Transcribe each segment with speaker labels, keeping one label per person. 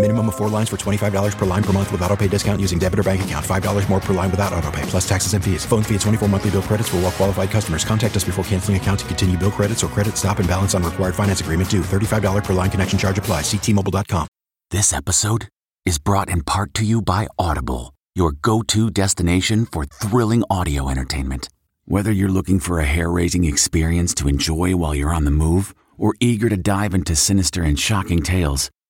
Speaker 1: Minimum of four lines for $25 per line per month with auto pay discount using debit or bank account. $5 more per line without auto pay, plus taxes and fees. Phone fee at 24 monthly bill credits for all well qualified customers. Contact us before canceling account to continue bill credits or credit stop and balance on required finance agreement due. $35 per line connection charge apply. Ctmobile.com.
Speaker 2: This episode is brought in part to you by Audible, your go-to destination for thrilling audio entertainment. Whether you're looking for a hair-raising experience to enjoy while you're on the move or eager to dive into sinister and shocking tales,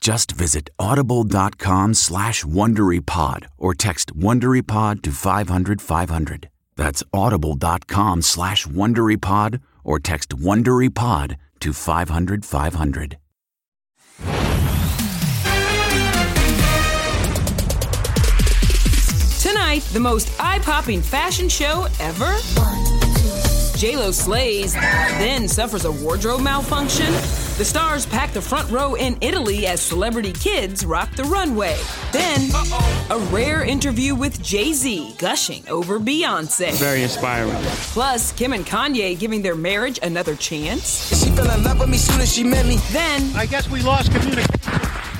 Speaker 2: Just visit audible.com slash WonderyPod or text WonderyPod to 500, 500. That's audible.com slash WonderyPod or text WonderyPod to 500, 500.
Speaker 3: Tonight, the most eye-popping fashion show ever. J-Lo slays, then suffers a wardrobe malfunction. The stars pack the front row in Italy as celebrity kids rock the runway. Then, a rare interview with Jay-Z gushing over Beyonce.
Speaker 4: Very inspiring.
Speaker 3: Plus, Kim and Kanye giving their marriage another chance.
Speaker 5: She fell in love with me soon as she met me.
Speaker 3: Then,
Speaker 4: I guess we lost communication.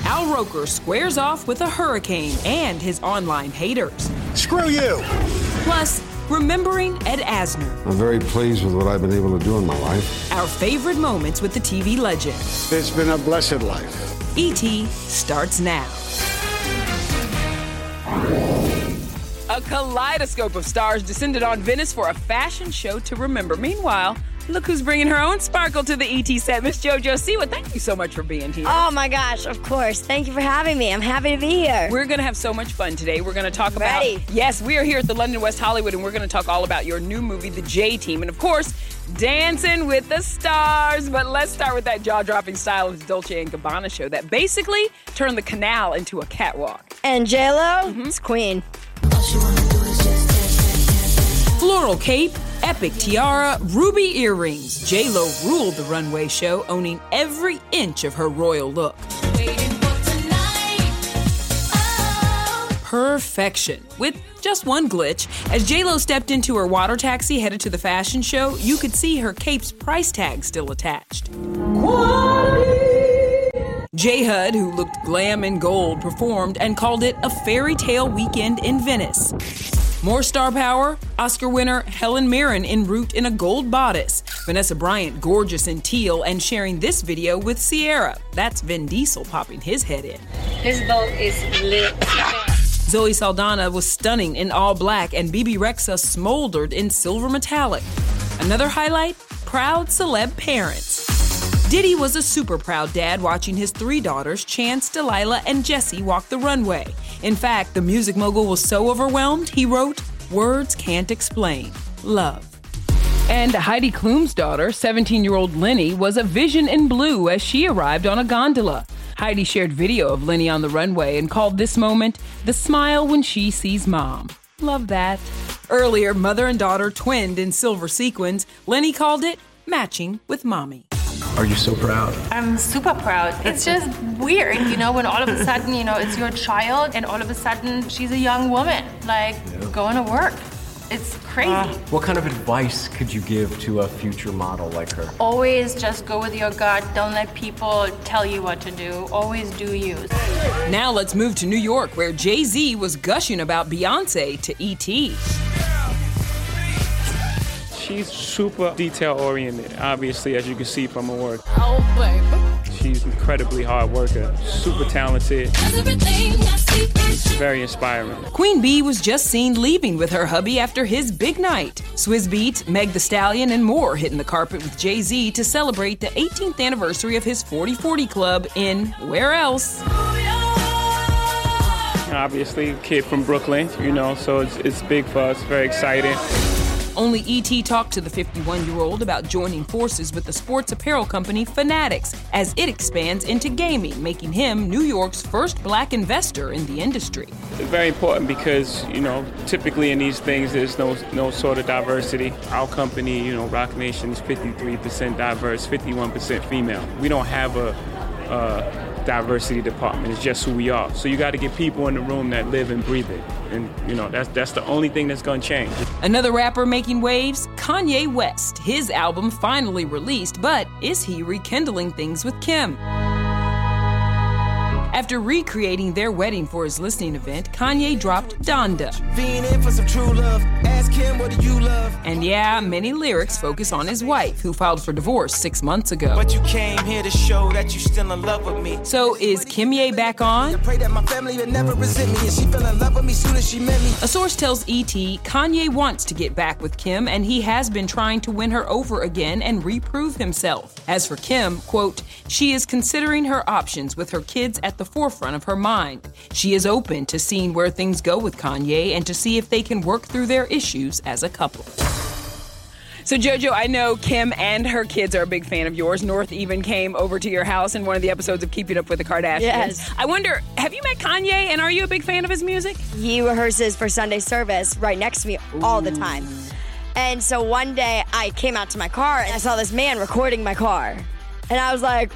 Speaker 3: Al Roker squares off with a hurricane and his online haters.
Speaker 4: Screw you.
Speaker 3: Plus, remembering Ed Asner.
Speaker 6: I'm very pleased with what I've been able to do in my life.
Speaker 3: Our favorite moments with the TV legend.
Speaker 4: It's been a blessed life.
Speaker 3: E.T. starts now. A kaleidoscope of stars descended on Venice for a fashion show to remember. Meanwhile, look who's bringing her own sparkle to the ET set. Miss JoJo Siwa, thank you so much for being here.
Speaker 7: Oh my gosh, of course. Thank you for having me. I'm happy to be here.
Speaker 3: We're going to have so much fun today. We're going to talk
Speaker 7: Ready.
Speaker 3: about. Yes, we are here at the London West Hollywood, and we're going to talk all about your new movie, The J Team. And of course, Dancing with the Stars. But let's start with that jaw dropping style of the Dolce and Gabbana show that basically turned the canal into a catwalk.
Speaker 7: And J Lo,
Speaker 3: Mm-hmm.
Speaker 7: it's Queen.
Speaker 3: Floral cape, epic tiara, ruby earrings. J Lo ruled the runway show, owning every inch of her royal look. Perfection. With just one glitch, as J Lo stepped into her water taxi headed to the fashion show, you could see her cape's price tag still attached. J Hud, who looked glam in gold, performed and called it a fairy tale weekend in Venice. More star power, Oscar winner Helen Mirren en route in a gold bodice, Vanessa Bryant gorgeous in teal and sharing this video with Ciara. That's Vin Diesel popping his head in.
Speaker 8: This boat is lit.
Speaker 3: Zoe Saldana was stunning in all black and Bebe Rexha smoldered in silver metallic. Another highlight, proud celeb parents. Diddy was a super proud dad watching his three daughters, Chance, D'Lila, and Jessie, walk the runway. In fact, the music mogul was so overwhelmed, he wrote, Words can't explain. Love. And Heidi Klum's daughter, 17 year old Leni, was a vision in blue as she arrived on a gondola. Heidi shared video of Leni on the runway and called this moment the smile when she sees mom. Love that. Earlier, mother and daughter twinned in silver sequins. Leni called it matching with mommy.
Speaker 9: Are you so proud?
Speaker 10: I'm super proud. It's just weird, you know, when all of a sudden, you know, it's your child and all of a sudden she's a young woman, like yeah. going to work. It's crazy. Uh,
Speaker 11: what kind of advice could you give to a future model like her?
Speaker 10: Always just go with your gut. Don't let people tell you what to do. Always do you.
Speaker 3: Now let's move to New York, where Jay Z was gushing about Beyonce to E.T.
Speaker 12: She's super detail oriented, obviously, as you can see from her work.
Speaker 10: Oh, baby.
Speaker 12: She's incredibly hard worker, super talented, very inspiring.
Speaker 3: Queen Bee was just seen leaving with her hubby after his big night. Swizz Beatz, Meg The Stallion, and more hitting the carpet with Jay Z to celebrate the 18th anniversary of his 40 40 Club in where else?
Speaker 12: Obviously, kid from Brooklyn, you know, so it's, it's big for us, very exciting.
Speaker 3: Only ET talked to the 51 year old about joining forces with the sports apparel company Fanatics as it expands into gaming, making him New York's first black investor in the industry.
Speaker 12: It's very important because, you know, typically in these things there's no no sort of diversity. Our company, you know, Roc Nation is 53% diverse, 51% female. We don't have a, a diversity department. It's just who we are. So you got to get people in the room that live and breathe it. And you know, that's that's the only thing that's going to change.
Speaker 3: Another rapper making waves, Kanye West. His album finally released, but is he rekindling things with Kim? After recreating their wedding for his listening event, Kanye dropped Donda. And yeah, many lyrics focus on his wife, who filed for divorce six months ago.
Speaker 5: But you came here to show that you still in love with me.
Speaker 3: So is Kimye back on? A source tells ET Kanye wants to get back with Kim, and he has been trying to win her over again and reprove himself. As for Kim, quote, she is considering her options with her kids at the forefront of her mind. She is open to seeing where things go with Kanye and to see if they can work through their issues as a couple. So, JoJo, I know Kim and her kids are a big fan of yours. North even came over to your house in one of the episodes of Keeping Up with the Kardashians.
Speaker 7: Yes.
Speaker 3: I wonder, have you met Kanye and are you a big fan of his music?
Speaker 7: He rehearses for Sunday service right next to me all the time. And so one day I came out to my car and I saw this man recording my car. And I was like,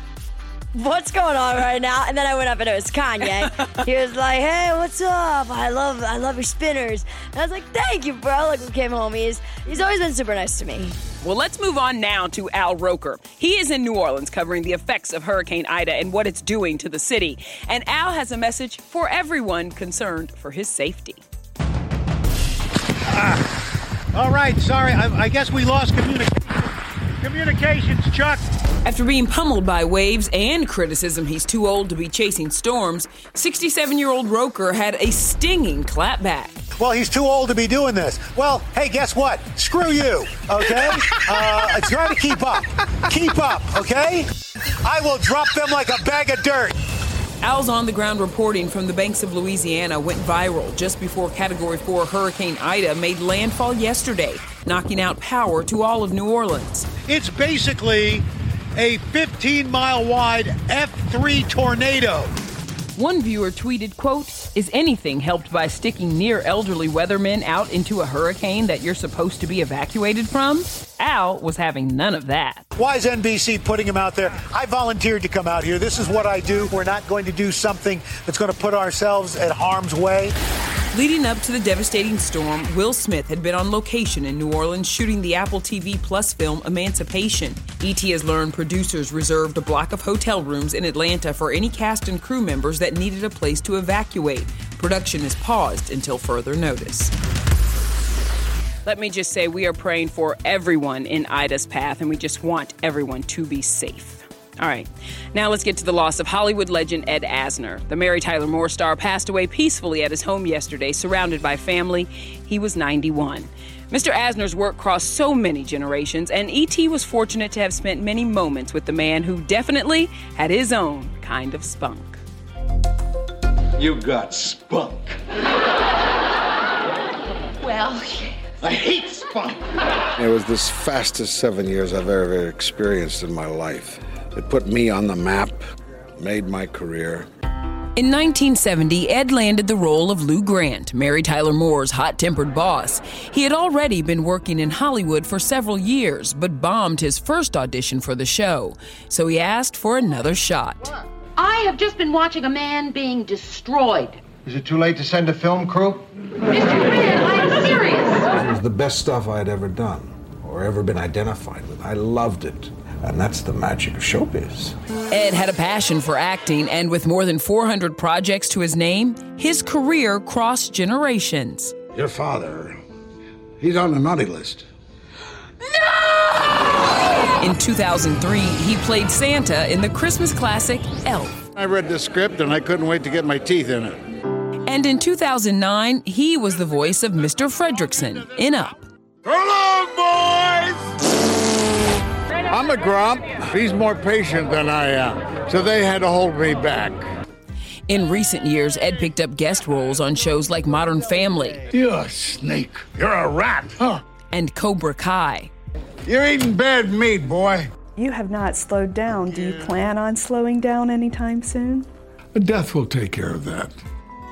Speaker 7: what's going on right now? And then I went up and it was Kanye. he was like, hey, what's up? I love I love your spinners. And I was like, thank you, bro. Like we came home. He's he's always been super nice to me.
Speaker 3: Well, let's move on now to Al Roker. He is in New Orleans covering the effects of Hurricane Ida and what it's doing to the city. And Al has a message for everyone concerned for his safety.
Speaker 4: Ah, all right, sorry. I, I guess we lost communication. Communications, Chuck.
Speaker 3: After being pummeled by waves and criticism he's too old to be chasing storms, 67 year old Roker had a stinging clapback.
Speaker 4: Well, he's too old to be doing this. Well, hey, guess what? Screw you, okay? uh, try to keep up. Keep up, okay? I will drop them like a bag of dirt.
Speaker 3: Al's on the ground reporting from the banks of Louisiana went viral just before Category 4 Hurricane Ida made landfall yesterday, knocking out power to all of New Orleans.
Speaker 4: It's basically a 15 mile wide F3 tornado.
Speaker 3: One viewer tweeted, quote, Is anything helped by sticking near elderly weathermen out into a hurricane that you're supposed to be evacuated from? Al was having none of that.
Speaker 4: Why is NBC putting him out there? I volunteered to come out here. This is what I do. We're not going to do something that's going to put ourselves at harm's way.
Speaker 3: Leading up to the devastating storm, Will Smith had been on location in New Orleans shooting the Apple TV Plus film Emancipation. ET has learned producers reserved a block of hotel rooms in Atlanta for any cast and crew members that needed a place to evacuate. Production is paused until further notice. Let me just say, we are praying for everyone in Ida's path, and we just want everyone to be safe. All right. Now let's get to the loss of Hollywood legend Ed Asner. The Mary Tyler Moore star passed away peacefully at his home yesterday, surrounded by family. He was 91. Mr. Asner's work crossed so many generations, and E.T. was fortunate to have spent many moments with the man who definitely had his own kind of spunk.
Speaker 13: You got spunk.
Speaker 10: Well,
Speaker 13: I hate spunk.
Speaker 6: It was the fastest seven years I've ever experienced in my life. It put me on the map, made my career.
Speaker 3: In 1970, Ed landed the role of Lou Grant, Mary Tyler Moore's hot tempered boss. He had already been working in Hollywood for several years, but bombed his first audition for the show. So he asked for another shot.
Speaker 14: I have just been watching a man being destroyed.
Speaker 15: Is it too late to send a film crew?
Speaker 14: Mr. Grant, I am serious.
Speaker 16: It was the best stuff I had ever done or ever been identified with. I loved it. And that's the magic of showbiz.
Speaker 3: Ed had a passion for acting, and with more than 400 projects to his name, his career crossed generations.
Speaker 16: Your father, he's on the naughty list. No!
Speaker 3: In 2003, he played Santa in the Christmas classic Elf.
Speaker 15: I read the script and I couldn't wait to get my teeth in it.
Speaker 3: And in 2009, he was the voice of Mr. Fredricksen in Up.
Speaker 15: Hello, boys! I'm a grump. He's more patient than I am, so they had to hold me back.
Speaker 3: In recent years, Ed picked up guest roles on shows like Modern Family.
Speaker 15: You're a snake. You're a rat. Huh.
Speaker 3: And Cobra Kai.
Speaker 15: You're eating bad meat, boy.
Speaker 17: You have not slowed down. Do you plan on slowing down anytime soon?
Speaker 15: Death will take care of that.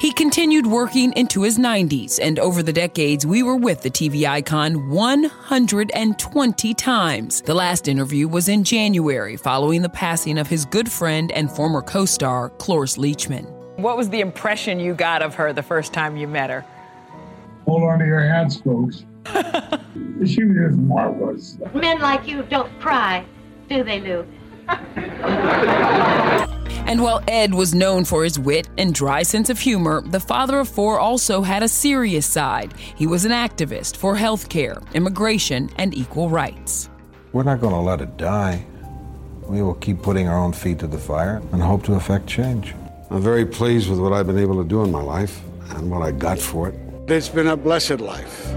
Speaker 3: He continued working into his 90s, and over the decades, we were with the TV icon 120 times. The last interview was in January, following the passing of his good friend and former co star, Cloris Leachman.
Speaker 18: What was the impression you got of her the first time you met her?
Speaker 19: Hold on to your hats, folks. she was marvelous.
Speaker 14: Men like you don't cry, do they, Lou?
Speaker 3: And while Ed was known for his wit and dry sense of humor, the father of four also had a serious side. He was an activist for health care, immigration, and equal rights.
Speaker 16: We're not going to let it die. We will keep putting our own feet to the fire and hope to effect change.
Speaker 6: I'm very pleased with what I've been able to do in my life and what I got for it.
Speaker 15: It's been a blessed life.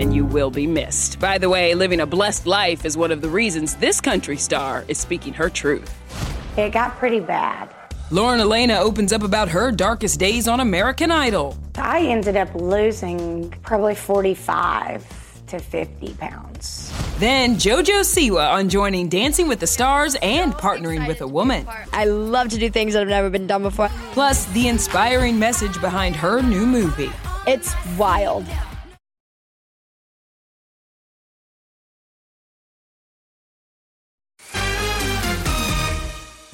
Speaker 3: And you will be missed. By the way, living a blessed life is one of the reasons this country star is speaking her truth.
Speaker 20: It got pretty bad.
Speaker 3: Lauren Alaina opens up about her darkest days on American Idol.
Speaker 20: I ended up losing probably 45 to 50 pounds.
Speaker 3: Then JoJo Siwa on joining Dancing with the Stars and partnering with a woman.
Speaker 7: I love to do things that have never been done before.
Speaker 3: Plus, the inspiring message behind her new movie.
Speaker 7: It's wild.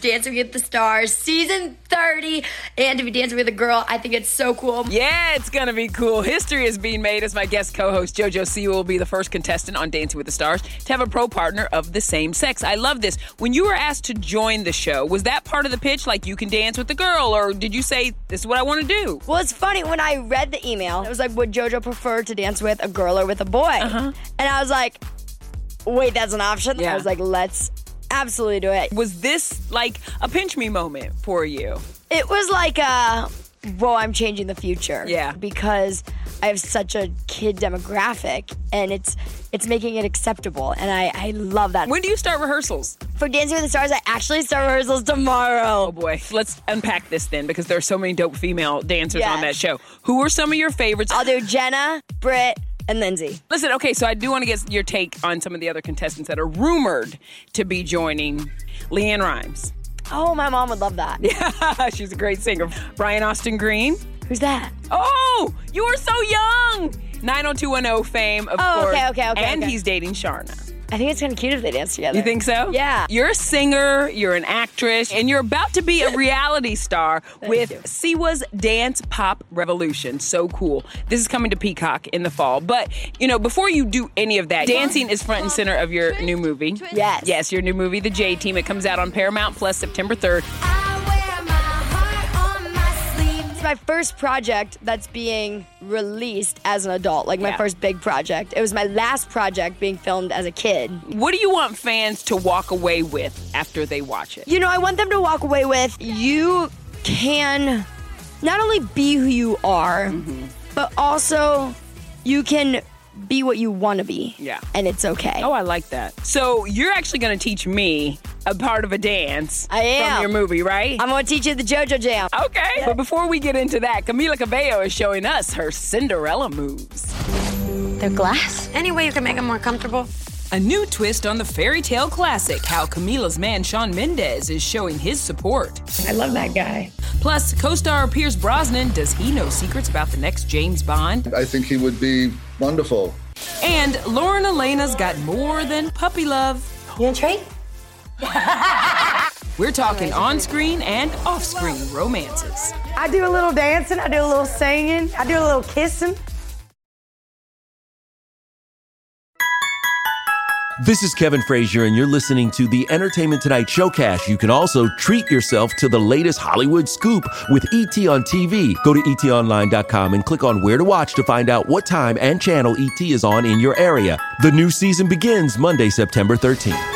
Speaker 7: Dancing with the Stars, season 30. And to be dancing with a girl, I think it's so cool.
Speaker 3: Yeah, it's gonna be cool. History is being made as my guest co-host JoJo Siwa will be the first contestant on Dancing with the Stars to have a pro partner of the same sex. I love this. When you were asked to join the show, was that part of the pitch? Like you can dance with the girl, or did you say this is what I want to do?
Speaker 7: Well, it's funny when I read the email. It was like, would JoJo prefer to dance with a girl or with a boy?
Speaker 3: Uh-huh.
Speaker 7: And I was like, wait, that's an option.
Speaker 3: Yeah.
Speaker 7: I was like, let's absolutely do it.
Speaker 3: Was this like a pinch me moment for you?
Speaker 7: It was like a, whoa, I'm changing the future.
Speaker 3: Yeah.
Speaker 7: Because I have such a kid demographic and it's it's making it acceptable and I, I love that.
Speaker 3: When do you start rehearsals?
Speaker 7: For Dancing with the Stars, I actually start rehearsals tomorrow.
Speaker 3: Oh boy. Let's unpack this then because there are so many dope female dancers
Speaker 7: Yes.
Speaker 3: on that show. Who are some of your favorites?
Speaker 7: I'll do Jenna, Britt, and Lindsay.
Speaker 3: Listen, okay, so I do want to get your take on some of the other contestants that are rumored to be joining LeAnn Rimes.
Speaker 7: Oh, my mom would love that.
Speaker 3: Yeah, she's a great singer. Brian Austin Green.
Speaker 7: Who's that?
Speaker 3: Oh, you are so young. 90210 fame, of
Speaker 7: Oh,
Speaker 3: course.
Speaker 7: okay, okay, okay,
Speaker 3: And
Speaker 7: okay.
Speaker 3: he's dating Sharna.
Speaker 7: I think it's kind of cute if they dance together.
Speaker 3: You think so?
Speaker 7: Yeah.
Speaker 3: You're a singer, you're an actress, and you're about to be a reality star with Siwa's Dance Pop Revolution. So cool. This is coming to Peacock in the fall. But, you know, before you do any of that, dancing is front and center of your new movie.
Speaker 7: Yes.
Speaker 3: Yes, your new movie, The J Team. It comes out on Paramount Plus September 3rd.
Speaker 7: My first project that's being released as an adult, like my
Speaker 3: Yeah.
Speaker 7: first big project. It was my last project being filmed as a kid.
Speaker 3: What do you want fans to walk away with after they watch it?
Speaker 7: You know, I want them to walk away with you can not only be who you are, mm-hmm. but also you can be what you want to be.
Speaker 3: Yeah.
Speaker 7: And it's okay.
Speaker 3: Oh, I like that. So you're actually going to teach me a part of a dance
Speaker 7: I am.
Speaker 3: from your movie, right?
Speaker 7: I'm going to teach you the JoJo Jam.
Speaker 3: Okay. But before we get into that, Camila Cabello is showing us her Cinderella moves.
Speaker 21: They're glass. Any way you can make them more comfortable?
Speaker 3: A new twist on the fairy tale classic, how Camila's man Shawn Mendes is showing his support.
Speaker 8: I love that guy.
Speaker 3: Plus, co star Pierce Brosnan, does he know secrets about the next James Bond?
Speaker 22: I think he would be wonderful.
Speaker 3: And Lauren Alaina's got more than puppy love.
Speaker 20: You want a treat?
Speaker 3: We're talking on screen and off screen romances.
Speaker 7: I do a little dancing, I do a little singing, I do a little kissing.
Speaker 23: This is Kevin Frazier, and you're listening to the Entertainment Tonight Showcast. You can also treat yourself to the latest Hollywood scoop with ET on TV. Go to etonline.com and click on where to watch to find out what time and channel ET is on in your area. The new season begins Monday, September 13th.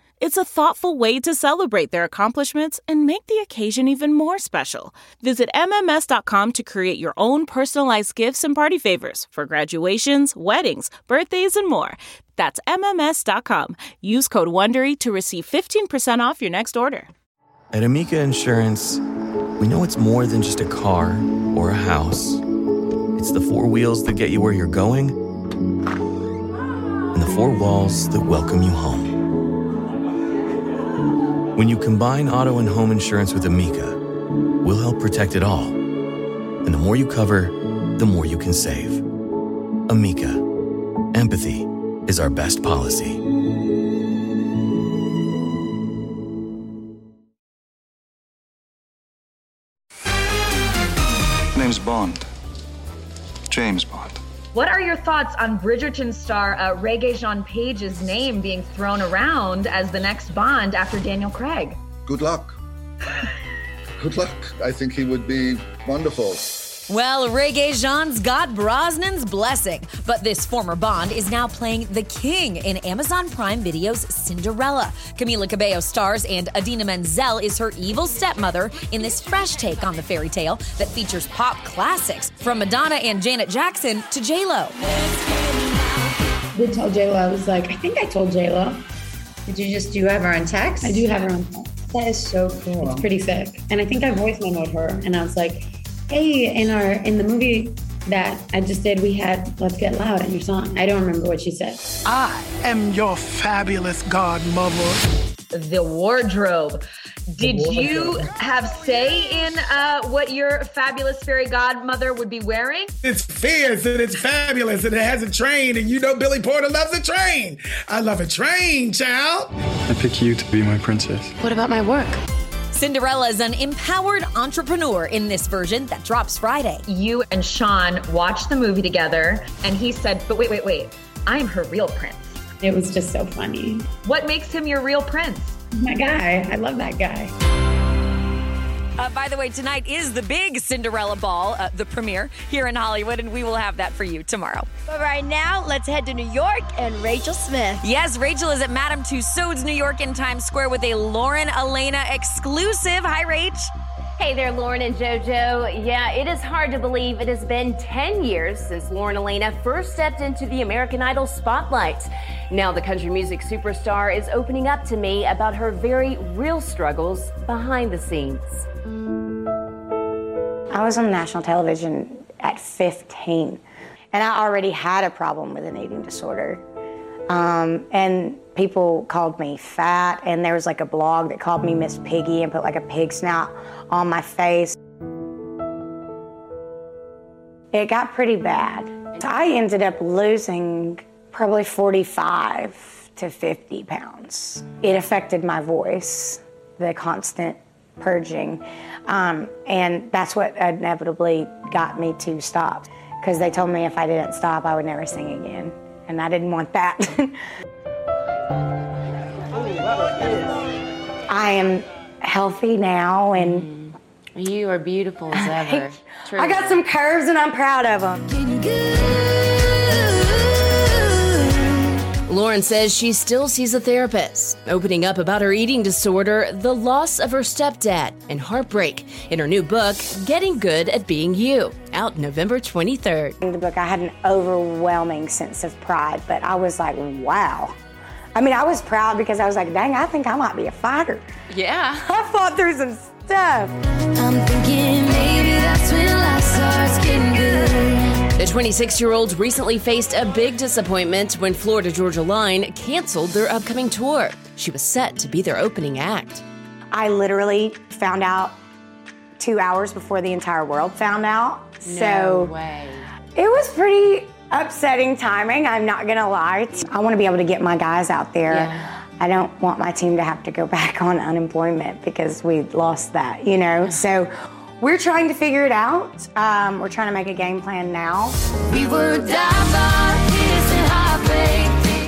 Speaker 24: It's a thoughtful way to celebrate their accomplishments and make the occasion even more special. Visit MMS.com to create your own personalized gifts and party favors for graduations, weddings, birthdays, and more. That's MMS.com. Use code WONDERY to receive 15% off your next order.
Speaker 21: At Amica Insurance, we know it's more than just a car or a house. It's the four wheels that get you where you're going and the four walls that welcome you home. When you combine auto and home insurance with Amica, we'll help protect it all. And the more you cover, the more you can save. Amica, empathy is our best policy.
Speaker 22: name's Bond. James Bond.
Speaker 25: What are your thoughts on Bridgerton star uh, Regé-Jean Page's name being thrown around as the next Bond after Daniel Craig?
Speaker 22: Good luck. Good luck. I think he would be wonderful.
Speaker 26: Well, Regé-Jean's got Brosnan's blessing, but this former Bond is now playing the king in Amazon Prime Video's Cinderella. Camila Cabello stars, and Idina Menzel is her evil stepmother in this fresh take on the fairy tale that features pop classics from Madonna and Janet Jackson to J Lo.
Speaker 8: I did tell J Lo. I was like, I think I told J Lo.
Speaker 27: Did you just do you have her on text?
Speaker 8: I do have her on text.
Speaker 27: That is so cool.
Speaker 8: It's pretty sick. And I think I voice memoed her, and I was like, Hey, in our in the movie that I just did, we had "Let's Get Loud" in your song. I don't remember what she said.
Speaker 28: I am your fabulous godmother.
Speaker 25: The wardrobe. Did you have say in uh, what your fabulous fairy godmother would be wearing?
Speaker 28: It's fierce and it's fabulous and it has a train, and you know Billy Porter loves a train. I love a train, child.
Speaker 29: I pick you to be my princess.
Speaker 8: What about my work?
Speaker 26: Cinderella is an empowered entrepreneur in this version that drops Friday.
Speaker 25: You and Shawn watched the movie together, and he said, But wait, wait, wait, I'm her real prince.
Speaker 8: It was just so funny.
Speaker 25: What makes him your real prince?
Speaker 8: My guy. I love that guy.
Speaker 26: Uh, by the way, tonight is the big Cinderella Ball, uh, the premiere here in Hollywood, and we will have that for you tomorrow.
Speaker 7: But right now, let's head to New York and Rachel Smith.
Speaker 26: Yes, Rachel is at Madame Tussauds, New York, in Times Square with a Lauren Alaina exclusive. Hi, Rach.
Speaker 30: Hey there, Lauren and JoJo. Yeah, it is hard to believe it has been 10 years since Lauren Alaina first stepped into the American Idol spotlight. Now, the country music superstar is opening up to me about her very real struggles behind the scenes.
Speaker 20: I was on national television at 15, and I already had a problem with an eating disorder. Um, and people called me fat, and there was like a blog that called me Miss Piggy and put like a pig snout on my face. It got pretty bad. I ended up losing probably 45 to 50 pounds. It affected my voice, the constant purging. Um, and that's what inevitably got me to stop. Because they told me if I didn't stop, I would never sing again. And I didn't want that. I am healthy now and.
Speaker 27: You are beautiful as ever.
Speaker 20: I got some curves and I'm proud of them.
Speaker 26: Lauren
Speaker 30: Lauren says she still sees a therapist, opening up about her eating disorder, the loss of her stepdad, and heartbreak in her new book, Getting Good at Being You, out November 23rd.
Speaker 20: In the book, I had an overwhelming sense of pride, but I was like, wow. I mean, I was proud because I was like, dang, I think I might be a fighter.
Speaker 30: Yeah.
Speaker 20: I fought through some stuff.
Speaker 30: I'm thinking maybe that's when life starts getting good. The 26 year old recently faced a big disappointment when Florida Georgia Line canceled their upcoming tour. She was set to be their opening act.
Speaker 20: I literally found out two hours before the entire world found out. so
Speaker 30: way.
Speaker 20: it was pretty upsetting timing, I'm not gonna lie. I wanna be able to get my guys out there. Yeah. I don't want my team to have to go back on unemployment because we lost that, you know? So we're trying to figure it out. Um, we're trying to make a game plan now.
Speaker 30: We were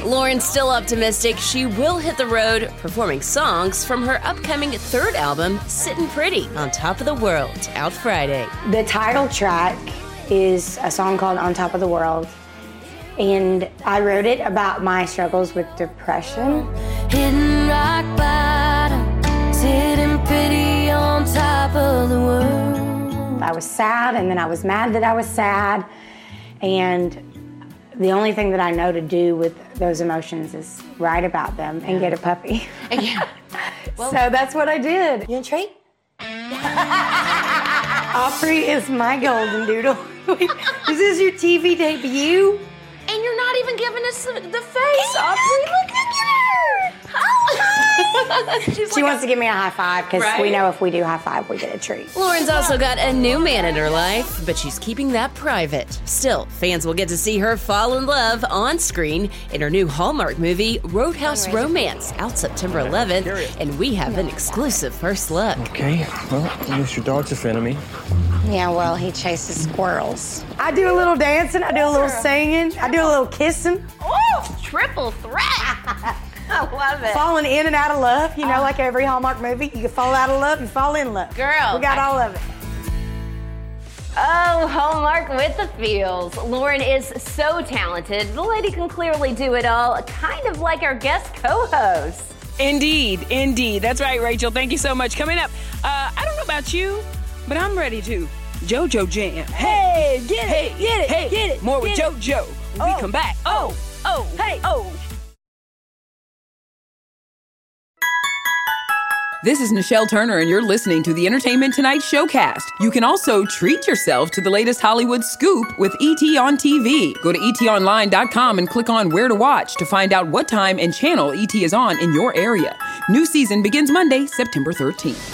Speaker 30: Lauren's still optimistic she will hit the road performing songs from her upcoming third album, Sittin' Pretty, on top of the world, out Friday.
Speaker 20: The title track is a song called On Top of the World. And I wrote it about my struggles with depression.
Speaker 30: Hitting
Speaker 20: was sad, and then I was mad that I was sad. And the only thing that I know to do with those emotions is write about them and get a puppy.
Speaker 30: Yeah.
Speaker 20: so that's what I did.
Speaker 30: You a treat?
Speaker 20: Opry is my golden doodle. is this your TV debut?
Speaker 30: And you're not even giving us the, face, Aubrey. Look at her. She's
Speaker 20: She
Speaker 30: like
Speaker 20: wants to give me a high five because we know if we do high five, we get a treat.
Speaker 30: Lauren's also got a new man in her life, but she's keeping that private. Still, fans will get to see her fall in love on screen in her new Hallmark movie, Roadhouse Romance, out September 11th, and we have an exclusive first look.
Speaker 31: Okay, well, at least your dog's a fan of me.
Speaker 20: Yeah, well, he chases squirrels. I do a little dancing, I do a little singing, I do a little kissing.
Speaker 30: Oh, triple threat! I love it.
Speaker 20: Falling in and out of love, you know, like every Hallmark movie. You can fall out of love and fall in love.
Speaker 30: Girl,
Speaker 20: We got
Speaker 30: I-
Speaker 20: all of it.
Speaker 30: Oh, Hallmark with the feels. Lauren is so talented. The lady can clearly do it all, kind of like our guest co host.
Speaker 3: Indeed, indeed. That's right, Rachel. Thank you so much. Coming up, uh, I don't know about you, but I'm ready to JoJo Jam. Hey, get it, get it, hey, get it. More with
Speaker 30: it.
Speaker 3: JoJo. When we come back. Oh, oh, hey, oh. This is Nichelle Turner, and you're listening to the Entertainment Tonight Showcast. You can also treat yourself to the latest Hollywood scoop with ET on TV. Go to etonline.com and click on Where to Watch to find out what time and channel ET is on in your area. New season begins Monday, September 13th.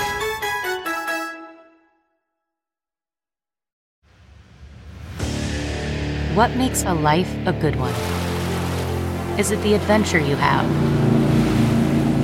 Speaker 32: What makes a life a good one? Is it the adventure you have?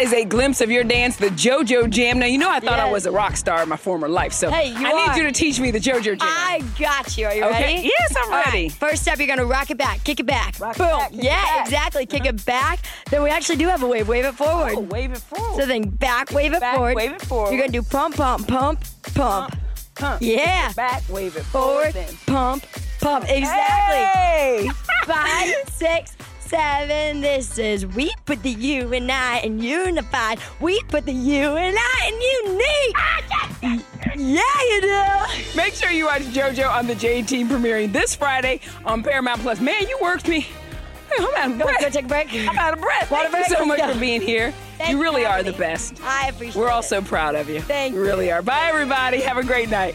Speaker 3: That is a glimpse of your dance, the JoJo Jam. Now, you know I thought I was a rock star in my former life, so
Speaker 7: Hey, you
Speaker 3: I need you to teach me the JoJo Jam.
Speaker 7: I got you. Are you
Speaker 3: Okay.
Speaker 7: ready?
Speaker 3: Yes, I'm
Speaker 7: All right,
Speaker 3: ready.
Speaker 7: First step, you're gonna rock it back, kick it back.
Speaker 3: Rock it
Speaker 7: Boom.
Speaker 3: back, kick it
Speaker 7: yeah,
Speaker 3: back.
Speaker 7: exactly. Kick uh-huh. it back. Then we actually do have a wave. Wave it forward.
Speaker 3: Oh, wave it forward.
Speaker 7: So then back, wave it
Speaker 3: Back,
Speaker 7: forward.
Speaker 3: wave it forward.
Speaker 7: You're gonna do pump, pump, pump, pump.
Speaker 3: Pump.
Speaker 7: Yeah.
Speaker 3: Back, wave it forward.
Speaker 7: Forward,
Speaker 3: then.
Speaker 7: pump, pump. Exactly.
Speaker 3: Hey!
Speaker 7: Five, six, seven. This is we put the you and I in unified. We put the you and I in unique. Ah, yeah, you do.
Speaker 3: Make sure you watch JoJo on the J Team premiering this Friday on Paramount Plus. Man, you worked me. I'm out of
Speaker 7: Go,
Speaker 3: breath.
Speaker 7: go take a break.
Speaker 3: I'm out of breath.
Speaker 7: Water
Speaker 3: Thank you so much
Speaker 7: Yeah.
Speaker 3: for being here.
Speaker 7: Thank
Speaker 3: you
Speaker 7: you
Speaker 3: really
Speaker 7: for
Speaker 3: are
Speaker 7: having
Speaker 3: the best.
Speaker 7: I appreciate
Speaker 3: We're all
Speaker 7: it.
Speaker 3: so proud of you.
Speaker 7: Thank
Speaker 3: you. really are. Bye, everybody. Have a great night.